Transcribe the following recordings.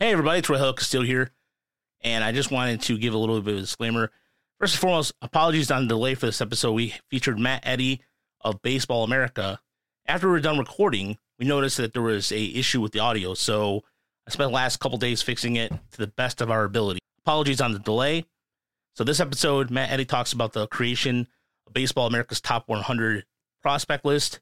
Hey, everybody, it's Roy still here. And I just wanted to give a little bit of a disclaimer. First and foremost, apologies on the delay for this episode. We featured Matt Eddy of Baseball America. After we were done recording, we noticed that there was a issue with the audio. So I spent the last couple days fixing it to the best of our ability. Apologies on the delay. So this episode, Matt Eddy talks about the creation of Baseball America's top 100 prospect list,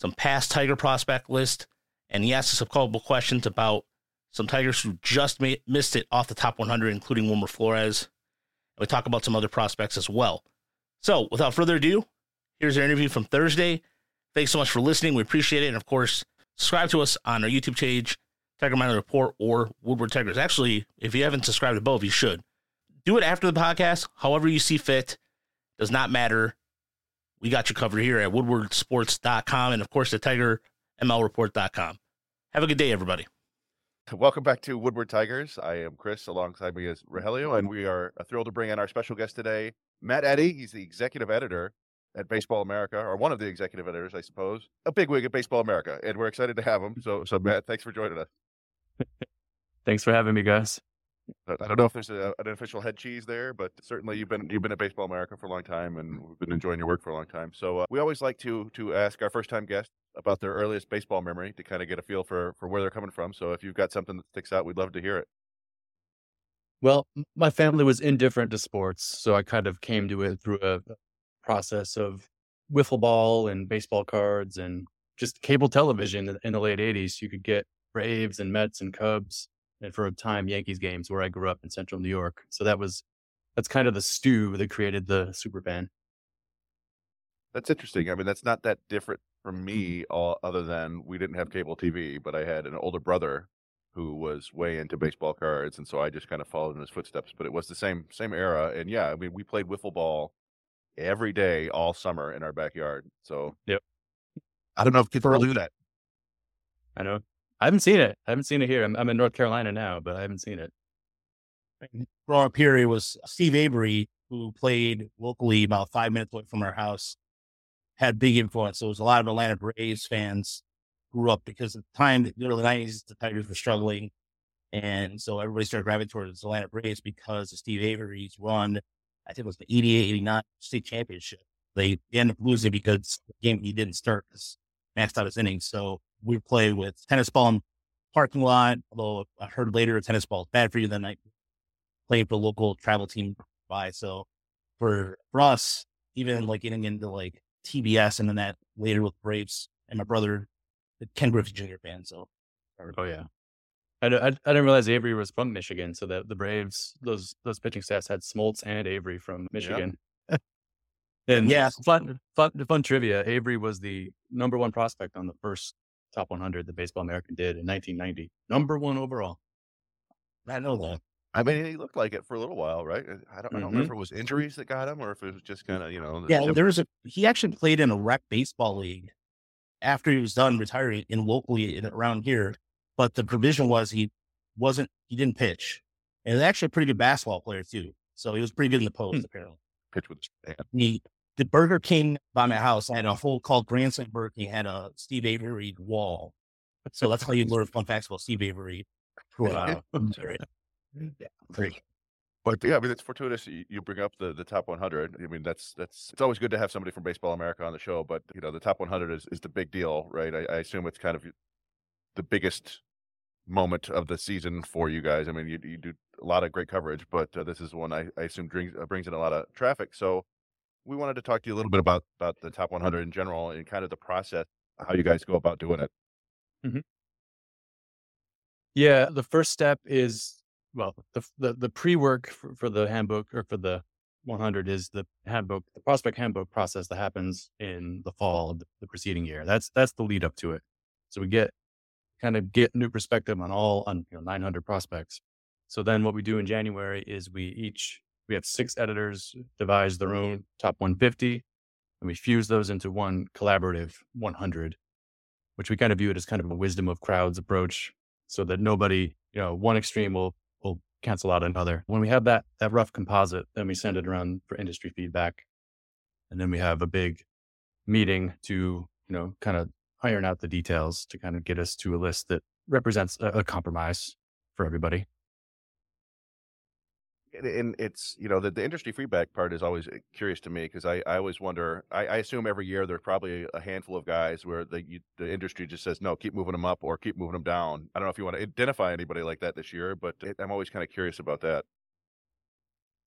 some past Tiger prospect list, and he asks us a couple questions about some Tigers who just missed it off the top 100, including Wilmer Flores. We talk about some other prospects as well. So, without further ado, here's our interview from Thursday. Thanks so much for listening. We appreciate it. And of course, subscribe to us on our YouTube page, Tiger Minor Report, or Woodward Tigers. Actually, if you haven't subscribed to both, you should. Do it after the podcast, however you see fit. Does not matter. We got you covered here at woodwardsports.com and, of course, the tigermlreport.com. Have a good day, everybody. Welcome back to Woodward Tigers. I am Chris. Alongside me is Rogelio, and we are thrilled to bring in our special guest today, Matt Eddy. He's the executive editor at Baseball America, or one of the executive editors, I suppose, a big wig at Baseball America, and we're excited to have him. So, so Matt, thanks for joining us. thanks for having me, guys. I don't know if there's a, an official head cheese there, but certainly you've been you've been at Baseball America for a long time, and we've been enjoying your work for a long time. So uh, we always like to to ask our first time guest about their earliest baseball memory to kind of get a feel for for where they're coming from. So if you've got something that sticks out, we'd love to hear it. Well, my family was indifferent to sports, so I kind of came to it through a process of wiffle ball and baseball cards and just cable television in the late 80s. You could get Braves and Mets and Cubs and for a time Yankees games where I grew up in central New York. So that was that's kind of the stew that created the super fan. That's interesting. I mean, that's not that different from mm-hmm. me, all, other than we didn't have cable TV, but I had an older brother who was way into mm-hmm. baseball cards, and so I just kind of followed in his footsteps. But it was the same same era, and yeah, I mean, we played wiffle ball every day all summer in our backyard. So yep, I don't know if kids will do that. I know. I haven't seen it. I haven't seen it here. I'm, I'm in North Carolina now, but I haven't seen it. Growing up here, it was Steve Avery who played locally about five minutes away from our house had big influence. So it was a lot of Atlanta Braves fans grew up because at the time, the early 90s, the Tigers were struggling. And so everybody started gravitating towards Atlanta Braves because of Steve Avery's run. I think it was the 88 89 state championship. They, ended up losing because the game he didn't start because maxed out his innings. So we play with tennis ball in parking lot. Although I heard later tennis ball is bad for you. Then I played for the local travel team by. So for, for us, even like getting into like TBS and then that later with Braves and my brother, the Ken Griffey Jr. fan. So, oh yeah. I, I, I, didn't realize Avery was from Michigan, so that the Braves those those pitching staffs had Smoltz and Avery from Michigan. Yep. and yeah, fun, fun fun trivia. Avery was the number one prospect on the first top 100 that Baseball American did in 1990, number one overall. I know that. I mean, he looked like it for a little while, right? I don't, I don't remember if mm-hmm. it was injuries that got him or if it was just kind of, you know. Yeah, there was a. He actually played in a rec baseball league after he was done retiring in locally in, around here. But the provision was he wasn't, he didn't pitch. And he's actually a pretty good basketball player too. So he was pretty good in the post, hmm. apparently. Pitch with his He, the Burger King by my house had a hole called Grandson Burger King had a Steve Avery wall. So that's how you learn fun facts about Steve Avery. Wow. Yeah, great. But yeah, I mean, it's fortuitous you bring up the, the top 100. I mean, that's that's it's always good to have somebody from Baseball America on the show. But you know, the top 100 is, is the big deal, right? I, I assume it's kind of the biggest moment of the season for you guys. I mean, you you do a lot of great coverage, but uh, this is one I, I assume brings uh, brings in a lot of traffic. So we wanted to talk to you a little bit about about the top 100 in general and kind of the process, how you guys go about doing it. Mm-hmm. Yeah, the first step is well, the the, the pre work for, for, the handbook or for the 100 is the handbook, the prospect handbook process that happens in the fall of the, preceding year. That's that's the lead up to it. So we get kind of get new perspective on all on you know 900 prospects. So then what we do in January is we each we have six editors devise their own top 150 and we fuse those into one collaborative 100 which we kind of view it as kind of a wisdom of crowds approach so that nobody you know one extreme will cancel out another. When we have that that rough composite, then we send it around for industry feedback, and then we have a big meeting to you know kind of iron out the details to kind of get us to a list that represents a, a compromise for everybody. And- it's you know the, the industry feedback part is always uh, curious to me because I, I always wonder I, I assume every year there's probably a handful of guys where the you, the industry just says no keep moving them up or keep moving them down I don't know if you want to identify anybody like that this year but it, I'm always kind of curious about that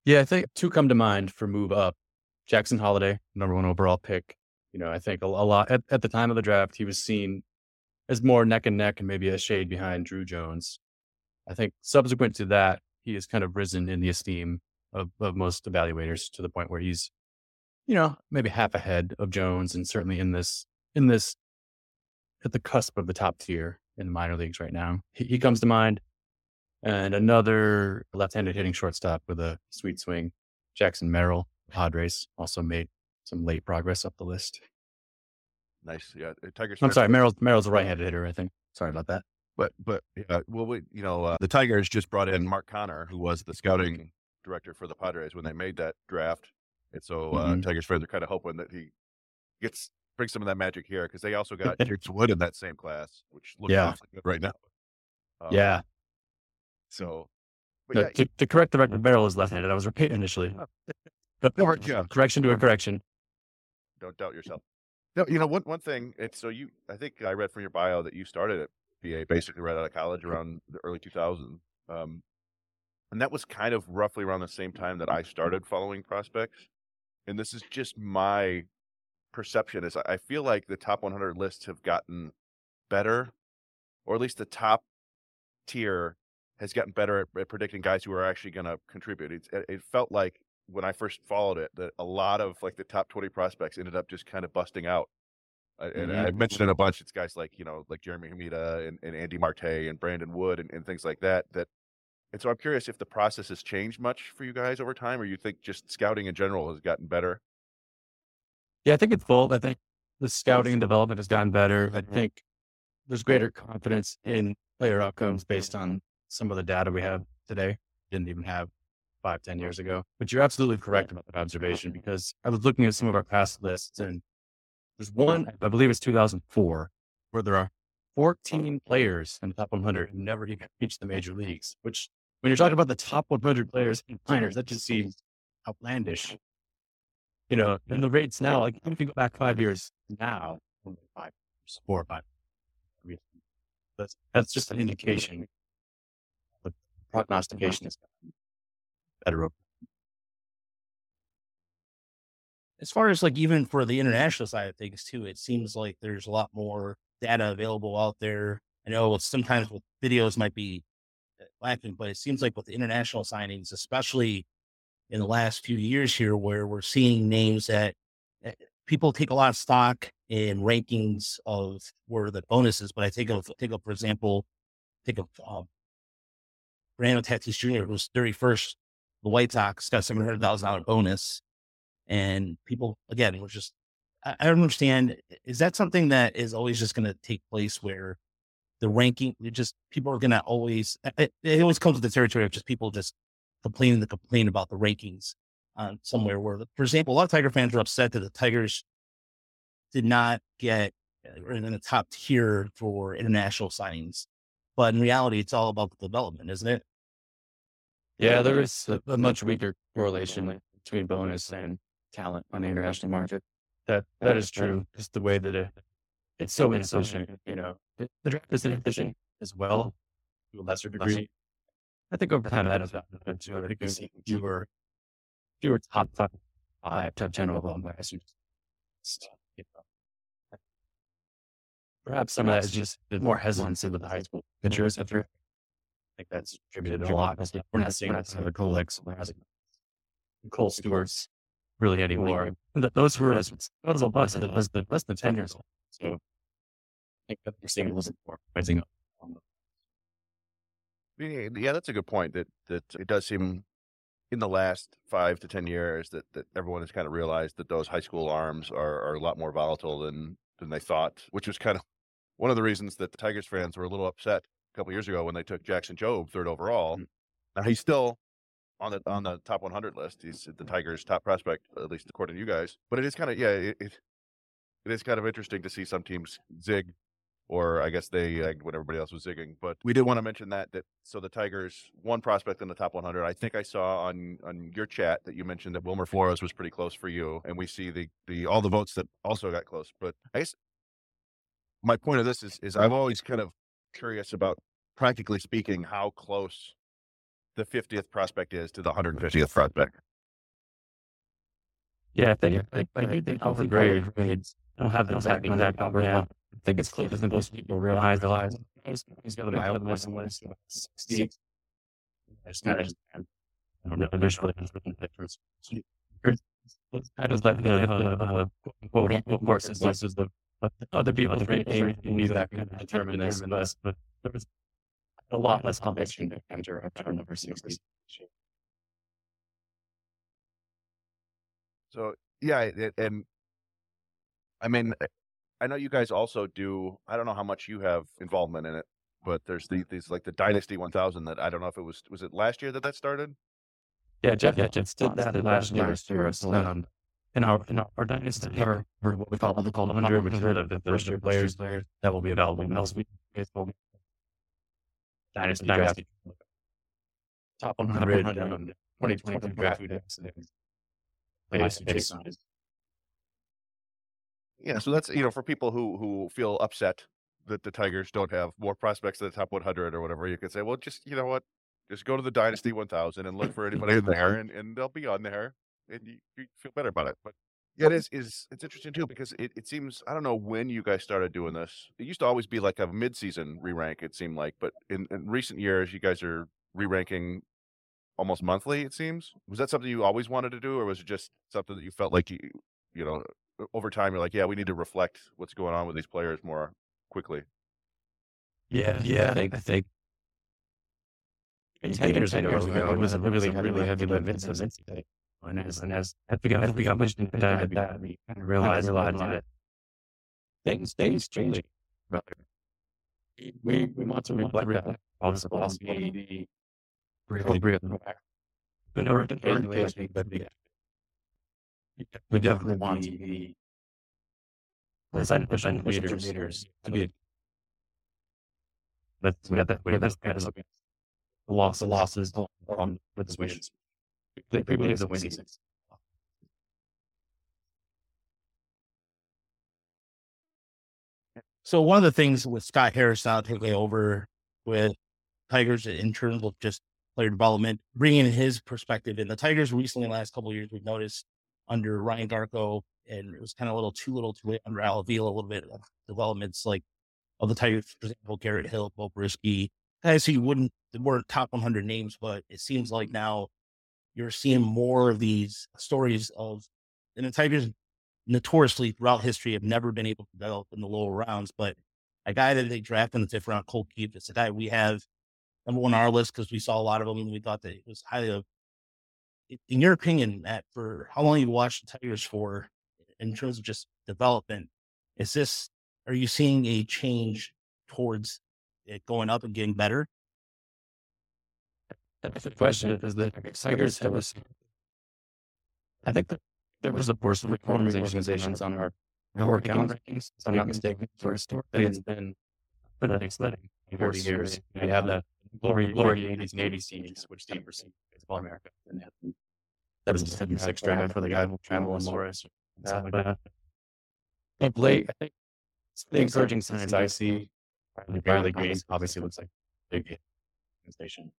Yeah, I think two come to mind for move up. Jackson Holliday, number one overall pick. You know, I think a, a lot at, at the time of the draft, he was seen as more neck and neck and maybe a shade behind Druw Jones. I think subsequent to that, he has kind of risen in the esteem of, of most evaluators to the point where he's, you know, maybe half ahead of Jones and certainly in this, in this, at the cusp of the top tier in the minor leagues right now. He, he comes to mind and another left-handed hitting shortstop with a sweet swing, Jackson Merrill, Padres, also made some late progress up the list. nice yeah uh, Tiger I'm sorry, Merrill's Merrill's a right-handed hitter, I think. Sorry about that. But but yeah, well, we you know uh, the Tigers just brought in Mark Conner, who was the scouting director for the Padres when they made that draft, and so uh, Mhm. Tigers fans are kind of hoping that he gets brings some of that magic here because they also got James Wood in that same class, which looks Yeah. awfully good right now. Um, yeah. So, yeah, to, to correct the record, Merrill is left-handed. I was right initially. But yeah. correction to a correction. don't doubt yourself. No, you know one one thing. It's so you. I think I read from your bio that you started at BA basically right out of college around the early 2000s, um, and that was kind of roughly around the same time that I started following prospects. And this is just my perception. Is I feel like the top 100 lists have gotten better, or at least the top tier has gotten better at, at predicting guys who are actually going to contribute. It's, it, it felt like when I first followed it that a lot of like the top 20 prospects ended up just kind of busting out. I- And mm-hmm. I mentioned it a bunch. It's guys like, you know, like Jeremy Hermida and, and Andy Marte and Brandon Wood and, and things like that. That and so I'm curious if the process has changed much for you guys over time, or you think just scouting in general has gotten better. Yeah, I think it's both. I think the scouting and development has gotten better. I mm-hmm. think there's greater confidence in player outcomes based on some of the data we have today. Didn't even have five, ten years ago. But you're absolutely correct mm-hmm. about that observation because I was looking at some of our past lists and there's one, I believe it's 2004, where there are 14 players in the top 100 who never even reached the major leagues, which when you're talking about the top 100 players in minors, that just seems outlandish. You know, and the rates now, like if you go back five years now, five years, four or five. That's, that's just an indication. The prognostication is better. over- as far as like even for the international side of things too, it seems like there's a lot more data available out there. I know sometimes with videos might be uh, lacking, but it seems like with the international signings, especially in the last few years here, where we're seeing names that uh, people take a lot of stock in rankings of where the bonuses. But I think of take of for example, think of um, Brandon Tatis Jr., who's thirty first. The White Sox got seven hundred thousand dollar bonus and people again were just I, I don't understand is that something that is always just going to take place where the ranking it just people are going to always it, it always comes with the territory of just people just complaining to complain about the rankings on somewhere where for example a lot of tiger fans are upset that the tigers did not get uh, in the top tier for international signings but in reality it's all about the development isn't it? Yeah, there is a, a much weaker correlation between bonus and talent on the international market. That that is true. Just the way that it, it's so inefficient. You know, the draft is inefficient as well to a lesser degree. I think over time that has happened too. I think you see fewer fewer top five, top ten overall guys who just, you know, Perhaps some of that is just the more hesitancy with the high school pitchers. I think that's attributed a lot. We're not seeing that some of the Colex, Cole Stewart's really anymore. Th- Those were those were less than less than less than ten years old. So I think that we're seeing a little bit more rising up. Um, yeah, yeah, that's a good point. That that it does seem in the last five to ten years that that everyone has kind of realized that those high school arms are, are a lot more volatile than than they thought, which was kind of one of the reasons that the Tigers fans were a little upset a couple years ago when they took Jackson Jobe third overall. Mm. Now he's still on the on the top 100 list. He's the Tigers' top prospect, at least according to you guys. But it is kind of yeah, it, it it is kind of interesting to see some teams zig or I guess they egged when everybody else was zigging. But we did want to mention that that so the Tigers one prospect in the top 100. I think I saw on on your chat that you mentioned that Wilmer Flores was pretty close for you, and we see the the all the votes that also got close. But I guess my point of this is is I'm always kind of curious about practically speaking how close the 50th prospect is to the 150th prospect. Yeah, I think I, I do think the grade grades don't have the exact exact number now. I think it's closer than most people realize. Realize he's, going to be out of this list. Sixty. It's not. I don't know. Really different pictures. I just let the uh, quote unquote versus the other people the great age need that kind of determine this, but, but there was a lot less competition to enter after number sixty. So yeah, it, and I mean, I know you guys also do. I don't know how much you have involvement in it, but there's the, these like the Dynasty 1000 that I don't know if it was was it last year that that started. Yeah, Jeff. Yeah, Jeff did that last year. Last year, um, in our in our, dynasty, or, or what we call what we call 100, which is the, the first year players that will be available in LSB baseball. Dynasty, dynasty. Top 100, 2023 draft. Yeah, so that's you know for people who who feel upset that the Tigers don't have more prospects at the top 100 or whatever, you could say, well, just you know what, just go to the Dynasty 1000 and look for anybody in there, and, and they'll be on there, and you, you feel better about it. But yeah, it oh. is is it's interesting too because it, it seems I don't know when you guys started doing this. It used to always be like a mid season re rank. It seemed like, but in, in recent years, you guys are re ranking almost monthly. It seems. Was that something you always wanted to do, or was it just something that you felt like you you know over time you're like, yeah, we need to reflect what's going on with these players more quickly. Yeah, yeah, I think, I think ten years ago, it was a really, really heavy lift. And as, and as, as we got, as we got much into that, we kind of realized a lot that things, things changing. We, we want to reflect that. All this philosophy, really, really, but no, but we definitely want to be percent percent leaders, leaders to be. That's we got that. We got that. Kind of the loss, the losses on with the wins. They believe the winning. So one of the things with Scott Harris now taking over with Tigers in terms of just player development, bringing in his perspective, and the Tigers recently, last couple of years, we've noticed under Ryan Garko, and it was kind of a little too little too late under Al Avila, a little bit of developments like of the Tigers, for example, Garrett Hill, Beau Brieske, guys who wouldn't weren't top 100 names, but it seems like now you're seeing more of these stories of, and the Tigers notoriously throughout history have never been able to develop in the lower rounds, but a guy that they drafted in the fifth round, Colt Keith, it's a guy we have number one on our list because we saw a lot of them and we thought that it was highly in your opinion, Matt, for how long you watched the Tigers for in terms of just development, is this are you seeing a change towards it going up and getting better? That's the question is that Tigers have a, I think that there was a course of organizations on our our account rankings, if I'm not mistaken, for historically it's been been an exciting 40 years. We have the glory, glory 80s and 80s teams, which team received baseball America. And that was a 76 draft for the guy Trammell and Morris. Stuff like that. But late, I think the encouraging signs I see, Riley Greene obviously looks like a big organization.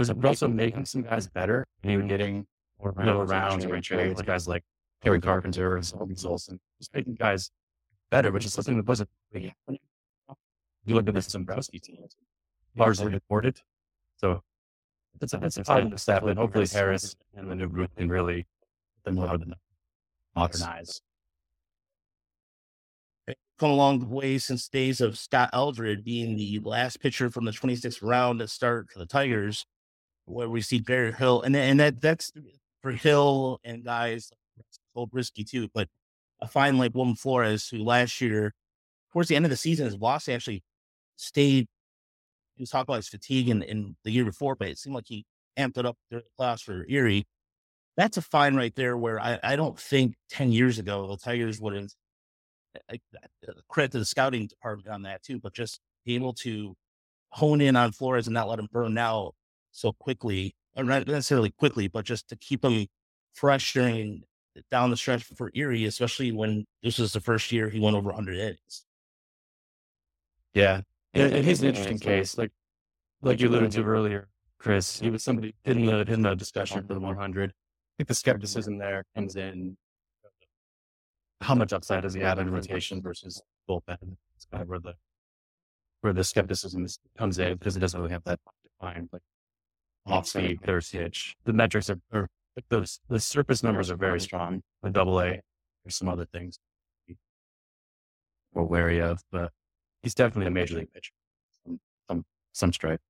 There's also making some guys better, maybe getting more middle rounds or trades, guys like Kerry Carpenter and Solomon Olson, just making guys better, which is something that wasn't really happening. You look at the Dombrowski team, largely reported. So that's a, it's a positive step, and hopefully Harris and the new group can really them modernize. Come a long way since days of Scott Eldred being the last pitcher from the 26th round to start for the Tigers, where we see Barry Hill, and and that that's for Hill and guys like Brieske too, but a fine like Wilmer Flores, who last year, towards the end of the season, his velocity actually stayed he was talking about his fatigue in, in the year before, but it seemed like he amped it up the class for Erie. That's a fine right there where I, I don't think 10 years ago the Tigers would have uh, credit to the scouting department on that too, but just be able to hone in on Flores and not let him burn out so quickly, or not necessarily quickly, but just to keep him fresh during down the stretch for Erie, especially when this was the first year he went over 100 innings. Yeah, and, and he's an interesting case. Like like you alluded to earlier, Chris, he was somebody in the in the discussion for the 100. I think the skepticism there comes in. How much upside does he have in rotation versus bullpen? It's kind of where the where the skepticism comes in because it doesn't really have that defined like off speed, thirst hitch. The metrics are, are the the surface numbers are very strong. The double A, there's some other things we're wary of, but he's definitely a major league pitcher. Some some, some stripe.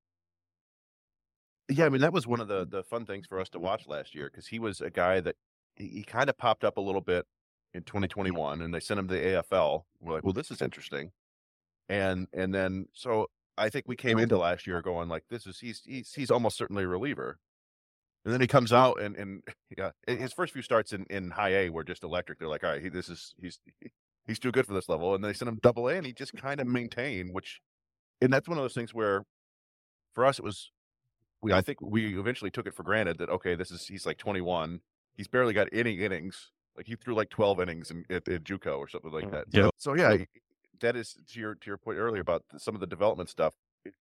Yeah, I mean that was one of the the fun things for us to watch last year because he was a guy that he, he kind of popped up a little bit in 2021, and they sent him to the AFL. We're like, well, this is interesting, and and then so I think we came into last year going like, this is he's he's he's almost certainly a reliever, and then he comes out and and yeah, his first few starts in in high A were just electric. They're like, all right, he, this is he's he's too good for this level, and they sent him double A, and he just kind of maintained, which, and that's one of those things where, for us, it was we I think we eventually took it for granted that okay, this is he's like 21. He's barely got any innings. Like he threw like 12 innings in, at, at JUCO or something like mm. that. Yep. So, so yeah, that is to your to your point earlier about some of the development stuff.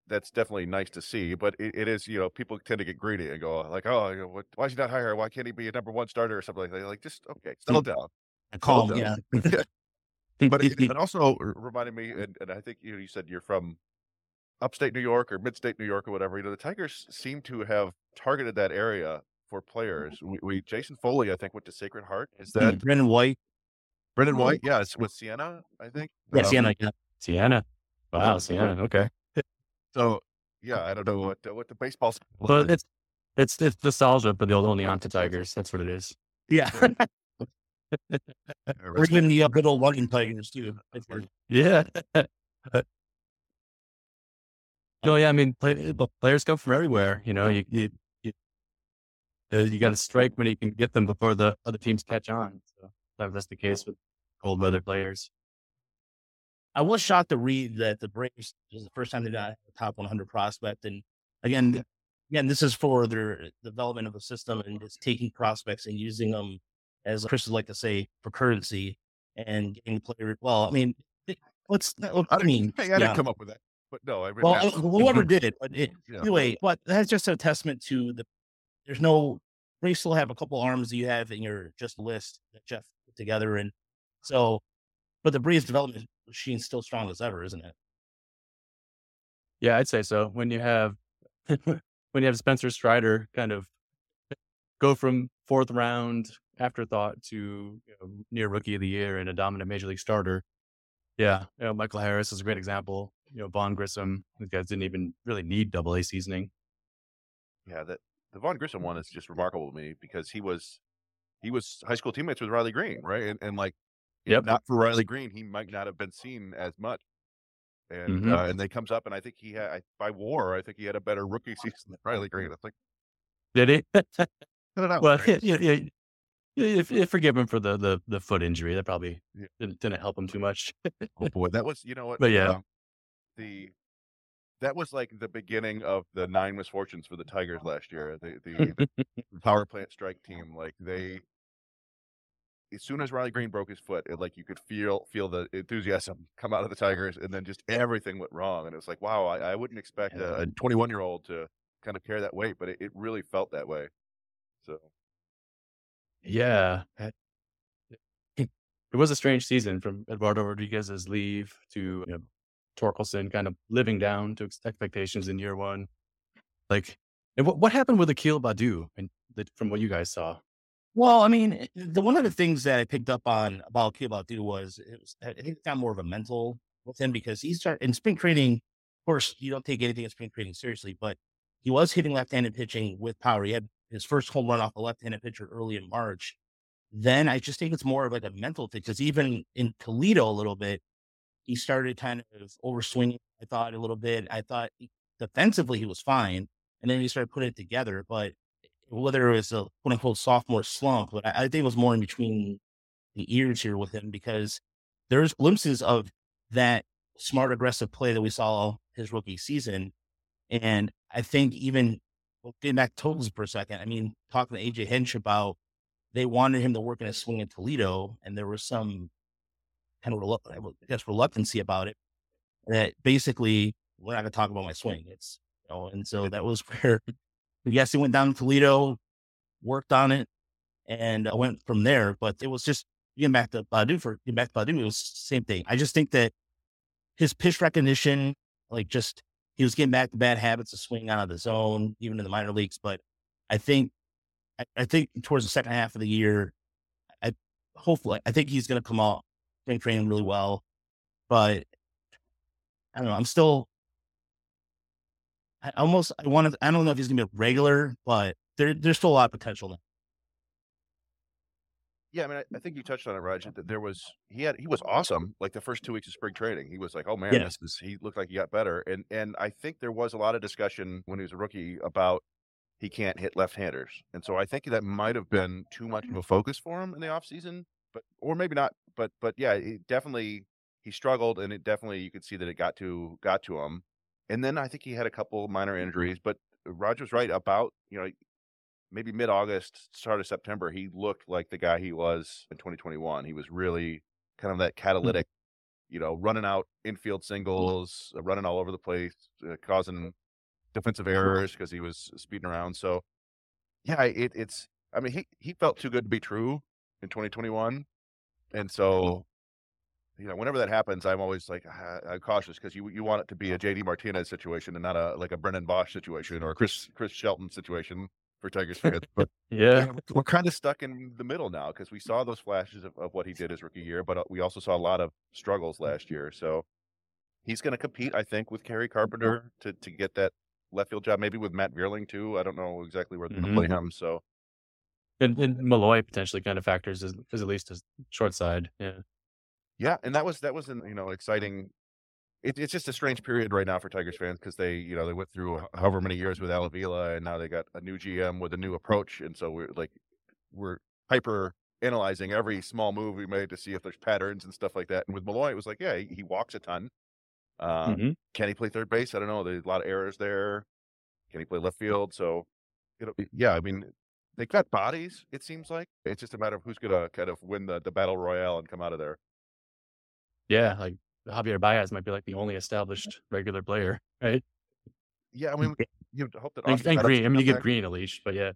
That's definitely nice to see, but it, it is you know people tend to get greedy and go like oh you know, what, why is he not higher? Why can't he be a number one starter or something like that? Like just okay, settle down. Calm, Settle yeah. down. but it, it also reminded me, and, and I think you know, you said you're from upstate New York or mid-state New York or whatever. You know, the Tigers seem to have targeted that area for mm-hmm. players. We, we Jason Foley, I think, went to Sacred Heart. Is mm-hmm. that Brendan White? Brendan White? Yeah, it's with Siena, I think. Yeah, Um, Siena. Yeah. Siena. Wow, Siena. Okay. So yeah, I don't know what what the baseball's. Well, it's it's it's nostalgia for the old Oneonta Tigers. That's what it is. Yeah. Or even the uh, good old Lugging Tigers too. Yeah. no, yeah. I mean, play, look, players come from everywhere. You know, you you you, uh, you got to strike when you can get them before the other teams catch on. So that- that's the case with cold weather players. I was shocked to read that the Braves this is the first time they got a top 100 prospect, and again, again, this is for their development of the system and just taking prospects and using them as Chris would like to say for currency and getting players. Well, I mean, what's that- I mean, Hey, I yeah. didn't come up with that, but no, I mean, Well, whoever did it, but it, Yeah. anyway, but that's just a testament to the. There's no. They still have a couple arms that you have in your just list that Jeff together, and so, but the Braves development machine's still strong as ever, isn't it? Yeah, I'd say so. When you have when you have Spencer Strider kind of go from fourth round afterthought to you know, near rookie of the year and a dominant major league starter. Yeah, you know, Michael Harris is a great example. You know, Vaughn Grissom, these guys didn't even really need double A seasoning. yeah, that the Vaughn Grissom one is just remarkable to me because he was he was high school teammates with Riley Greene, right? And, and like, if Yep. not for Riley Greene, he might not have been seen as much. And Mhm. uh, and then comes up, and I think he had I, by WAR, I think he had a better rookie season than Riley Greene. I think. Did he? I don't know. well, yeah, yeah, yeah, forgive him for the, the the foot injury. That probably Yeah. didn't, didn't help him too much. Oh boy, that was you know what? But yeah. um, the that was like the beginning of the nine misfortunes for the Tigers last year. The the, the power plant strike team, like they, as soon as Riley Greene broke his foot, it, like you could feel feel the enthusiasm come out of the Tigers, and then just everything went wrong. And it was like, wow, I, I wouldn't expect a- a 21 year old to kind of carry that weight, but it, it really felt that way. So Yeah. It was a strange season from Eduardo Rodriguez's leave to you know, Torkelson kind of living down to expectations in year one. Like, and what, what happened with Akil Baddoo and the, from what you guys saw? Well, I mean, eh, the one of the things that I picked up on about Kibatu was it was I think it got more of a mental with him because he started in spring training. Of course, you don't take anything in spring training seriously, but he was hitting left-handed pitching with power. He had his first home run off a left-handed pitcher early in March. Then I just think it's more of like a mental thing because even in Toledo a little bit, he started kind of overswinging. I thought a little bit. I thought defensively he was fine, and then he started putting it together. But whether it was a quote unquote sophomore slump, but I, I think it was more in between the ears here with him because there's glimpses of that smart, aggressive play that we saw his rookie season. And I think even well, getting back to totals for a second, I mean, talking to AJ Hinch about they wanted him to work in a swing in Toledo, and there was some kind of I guess reluctancy about it. That basically we're not going to talk about my swing. It's you know, and so that was where yes, he went down to Toledo, worked on it, and I went from there. But it was just getting back to Baddoo for getting back to Baddoo, it was the same thing. I just think that his pitch recognition, like just he was getting back to bad habits of swinging out of the zone, even in the minor leagues. But I think I, I think towards the second half of the year, I hopefully I think he's going to come out spring training really well. But I don't know. I'm still. I almost I want to. I don't know if he's going to be a regular, but there there's still a lot of potential there. Yeah, I mean, I, I, think you touched on it, Raj. That there was he had he was awesome. Like the first two weeks of spring training, he was like, "Oh man, yeah. this is." He looked like he got better, and and I think there was a lot of discussion when he was a rookie about he can't hit left-handers, and so I think that might have been too much of a mm. focus for him in the offseason, but or maybe not. But but yeah, he definitely he struggled, and it definitely you could see that it got to got to him. And then I think he had a couple minor injuries, but Roger's right about you know maybe mid August, start of September, he looked like the guy he was in 2021. He was really kind of that mm-hmm. catalytic, you know, running out infield singles, uh, running all over the place, uh, causing defensive errors because he was speeding around. So, yeah, it, it's. I mean, he he felt too good to be true in 2021, and so. You know, whenever that happens, I'm always like I'm cautious because you you want it to be a JD Martinez situation and not a like a Brennan Boesch situation or a Chris Chris Shelton situation for Tigers fans. But yeah, we're kind of stuck in the middle now because we saw those flashes of, of what he did his rookie year, but uh, we also saw a lot of struggles last year. So he's going to compete, I think, with Kerry Carpenter to to get that left field job. Maybe with Matt Vierling too. I don't know exactly where they're going to play mm-hmm. him. So. And, and Malloy potentially kind of factors as, as at least a short side. Yeah. Yeah, and that was that was an you know exciting it, it's just a strange period right now for Tigers fans because they, you know, they went through however many years with Al Avila and now they got a new GM with a new approach, and so we're like, we're hyper analyzing every small move we made to see if there's patterns and stuff like that. And with Malloy, it was like, yeah, he, he walks a ton. Uh, mm-hmm. Can he play third base? I don't know. There's a lot of errors there. Can he play left field? So, yeah, I mean, they've got bodies. It seems like it's just a matter of who's gonna kind of win the the battle royale and come out of there. Yeah, like Javier Baez might be like the only established regular player, right? Yeah, I mean, you hope that. And, and Greene, I mean, you get Greene a leash, but yeah.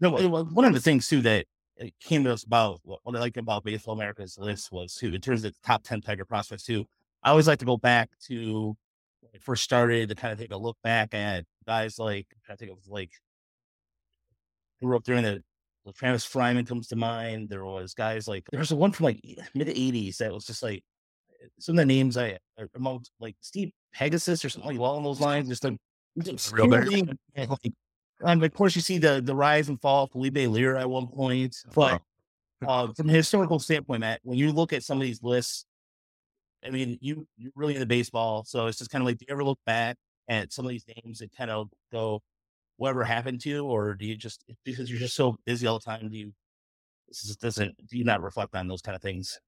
No, one of the things too that uh, came to us about what I like about Baseball America's list was too, in terms of the top ten Tiger prospects too. I always like to go back to when it first started to kind of take a look back at guys like I think it was like grew up during the Travis Fryman comes to mind. There was guys like there was one from like mid '80s that was just like some of the names I among like Steve Pegasus or something like along those lines. Just like real name. And of course, you see the the rise and fall of Felipe Lira at one point. But uh, from a historical standpoint, Matt, when you look at some of these lists, I mean, you you're really into baseball, so it's just kind of like, do you ever look back at some of these names and kind of go, whatever happened to you, or do you just because you're just so busy all the time, do you this doesn't do you not reflect on those kind of things?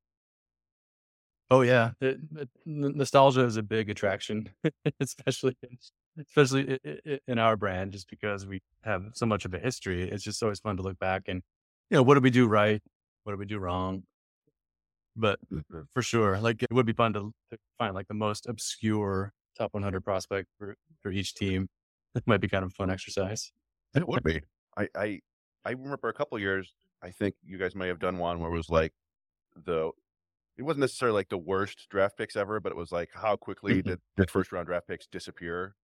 Oh yeah, it, it, nostalgia is a big attraction, especially especially in our brand, just because we have so much of a history. It's just always fun to look back and you know what did we do right, what did we do wrong. But mm-hmm. for sure, like it would be fun to, to find like the most obscure top 100 prospect for for each team. It might be kind of a fun exercise. It would be. I I I remember a couple years. I think you guys may have done one where it was like the it wasn't necessarily like the worst draft picks ever, but it was like how quickly mm-hmm. did, did first round draft picks disappear?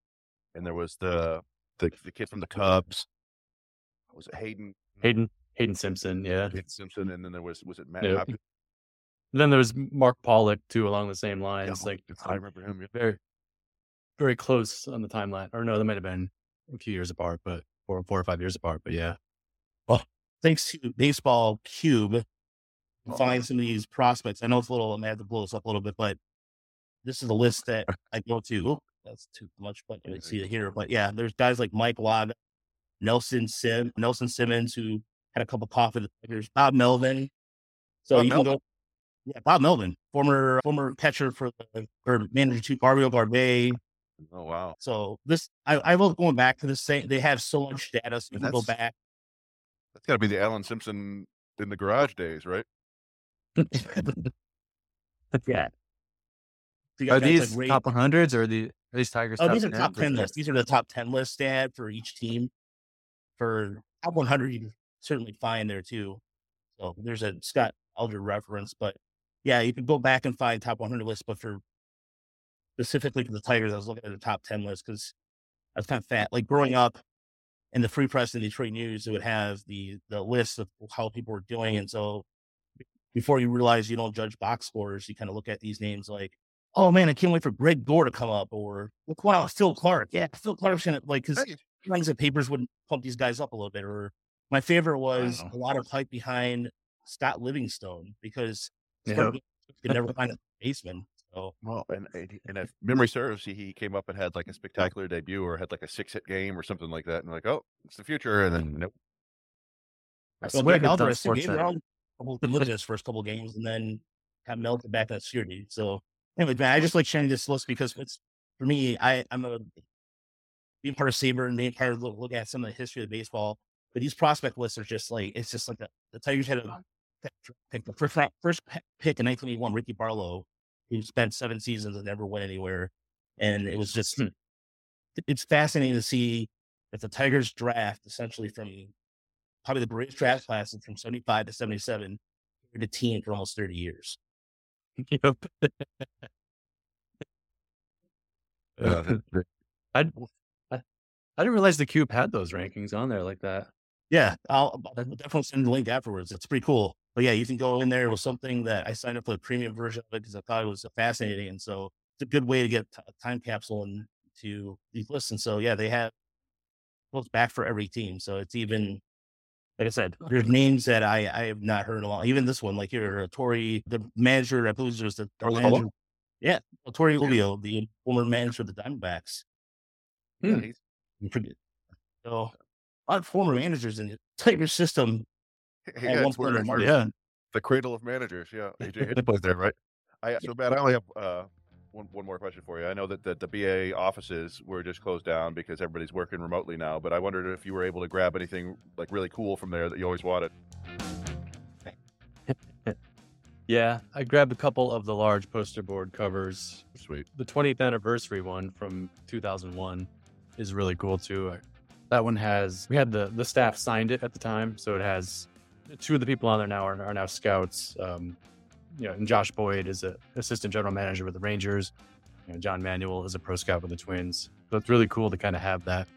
And there was the the, the kid from the Cubs. Was it Hayden? Hayden Hayden Simpson, yeah. Hayden Simpson, and then there was was it Matt. Then there was Mark Pollock too, along the same lines. Yeah, like I remember him. Yeah. Very, very close on the timeline. Or no, that might have been a few years apart, but four, four or five years apart. But yeah. Well, thanks to Baseball Cube, oh, find some of these prospects. I know it's a little, I may have to blow this up a little bit, but this is a list that I go to. Oh, that's too much, but you see it here. But yeah, there's guys like Mike Log, Nelson Sim, Nelson Simmons, who had a couple coffee. There's Bob Melvin. So Bob you Melvin. can go. Yeah, Bob Melvin, former former catcher for the or manager to Mario Garbe. Oh wow. So this I, I love going back to this same they have so much data so you can go back. That's got to be the Alan Simpson in the garage days, right? yeah. So Are guys like these top 100s or are, the, are these Tigers? Oh, these are 10s? top Or ten lists. These are the top ten lists they had for each team. For top one hundred, you can certainly find there too. So there's a Scott Alger reference, but yeah, you can go back and find top one hundred lists. But for specifically for the Tigers, I was looking at the top ten list because I was kind of fat. Like growing up in the Free Press and Detroit News, it would have the the list of how people were doing, and so before you realize you don't judge box scores, you kind of look at these names like oh man, I can't wait for Greg Gohr to come up or look, wow, Phil Clark. Yeah, Phil Clark's gonna like because Hey, things that papers would pump these guys up a little bit. Or my favorite was a lot of hype behind Scott Livingstone because Yep. Scott could never find a baseman. So Well, and and and if memory serves, he, he came up and had like a spectacular debut, or had like a six hit game, or something like that, and like, oh, it's the future, and then nope. I so swear Greg to God, Alvarez too, Sports gave Center. around couple good look at his first couple games and then got melted back that series. So anyway, man, I just like sharing this list because it's for me, I, I'm a being part of SABR and being part of look, look at some of the history of baseball. But these prospect lists are just like it's just like the, the Tigers had a pick the first first pick in 1981, Ricky Barlow, who spent seven seasons and never went anywhere, and it was just Hmm. it's fascinating to see that the Tigers draft essentially from probably the greatest draft classes from 75 to 77 to team for almost 30 years. Yep. Uh, I, I I didn't realize the Cube had those rankings on there like that. Yeah, I'll, I'll definitely send the link afterwards. It's pretty cool. But yeah, you can go in there. with something that I signed up for the premium version of it because I thought it was fascinating. And so it's a good way to get a time capsule into these lists. And so, yeah, they have goes back for every team. So it's even, like I said, there's names that I, I have not heard a lot. even this one, like here, uh, Torey, the manager, I believe there's the, the manager. Yeah, Torey Lovullo, the former manager of the Diamondbacks. yeah, Hmm. So a lot of former managers in the Tiger system yeah, at one it's point or where. Yeah. the cradle of managers. Yeah, AJ Hinch plays there, right? I so Matt, I only have uh, one one more question for you. I know that the, the BA offices were just closed down because everybody's working remotely now. But I wondered if you were able to grab anything like really cool from there that you always wanted. Yeah. I grabbed a couple of the large poster board covers. Sweet. The 20th anniversary one from 2001 is really cool too. That one has we had the the staff signed it at the time, so it has two of the people on there now are, are now scouts. Um, you know, and Josh Boyd is an assistant general manager with the Rangers. You know, John Manuel is a pro scout with the Twins. So it's really cool to kind of have that.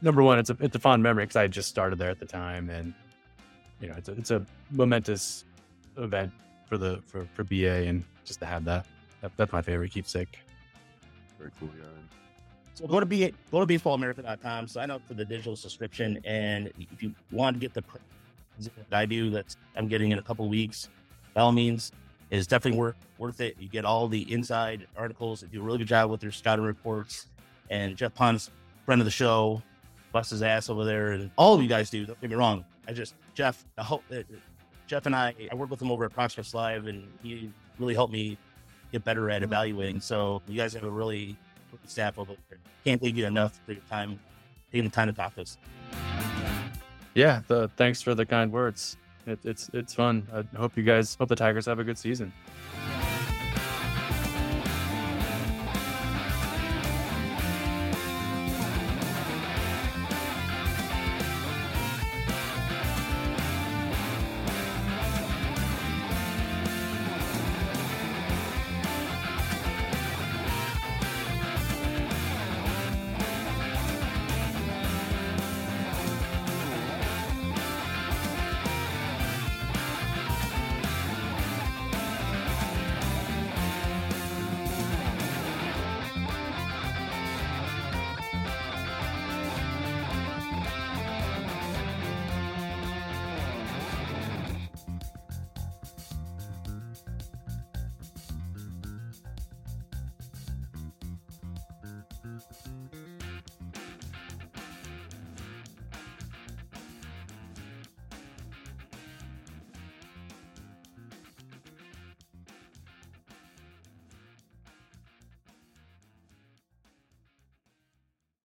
Number one, it's a it's a fond memory because I had just started there at the time, and you know, it's a, it's a momentous event for the for for BA, and just to have that, that that's my favorite keepsake. Very cool. Yeah. So go to be go to baseballamerica.com, sign up for the digital subscription, and if you want to get the print that I do, that's I'm getting in a couple weeks. By all means, it's definitely worth worth it. You get all the inside articles. They do a really good job with their scouting reports. And Jeff Pontes friend of the show, bust his ass over there, and all of you guys do. Don't get me wrong. I just Jeff, I hope that Jeff and I, I work with him over at Prospects Live, and he really helped me get better at mm-hmm. evaluating. So you guys have a really good staff over there. Can't thank you enough for your time, taking the time to talk to us. Yeah, the, thanks for the kind words. It, it's it's fun. I hope you guys hope the Tigers have a good season.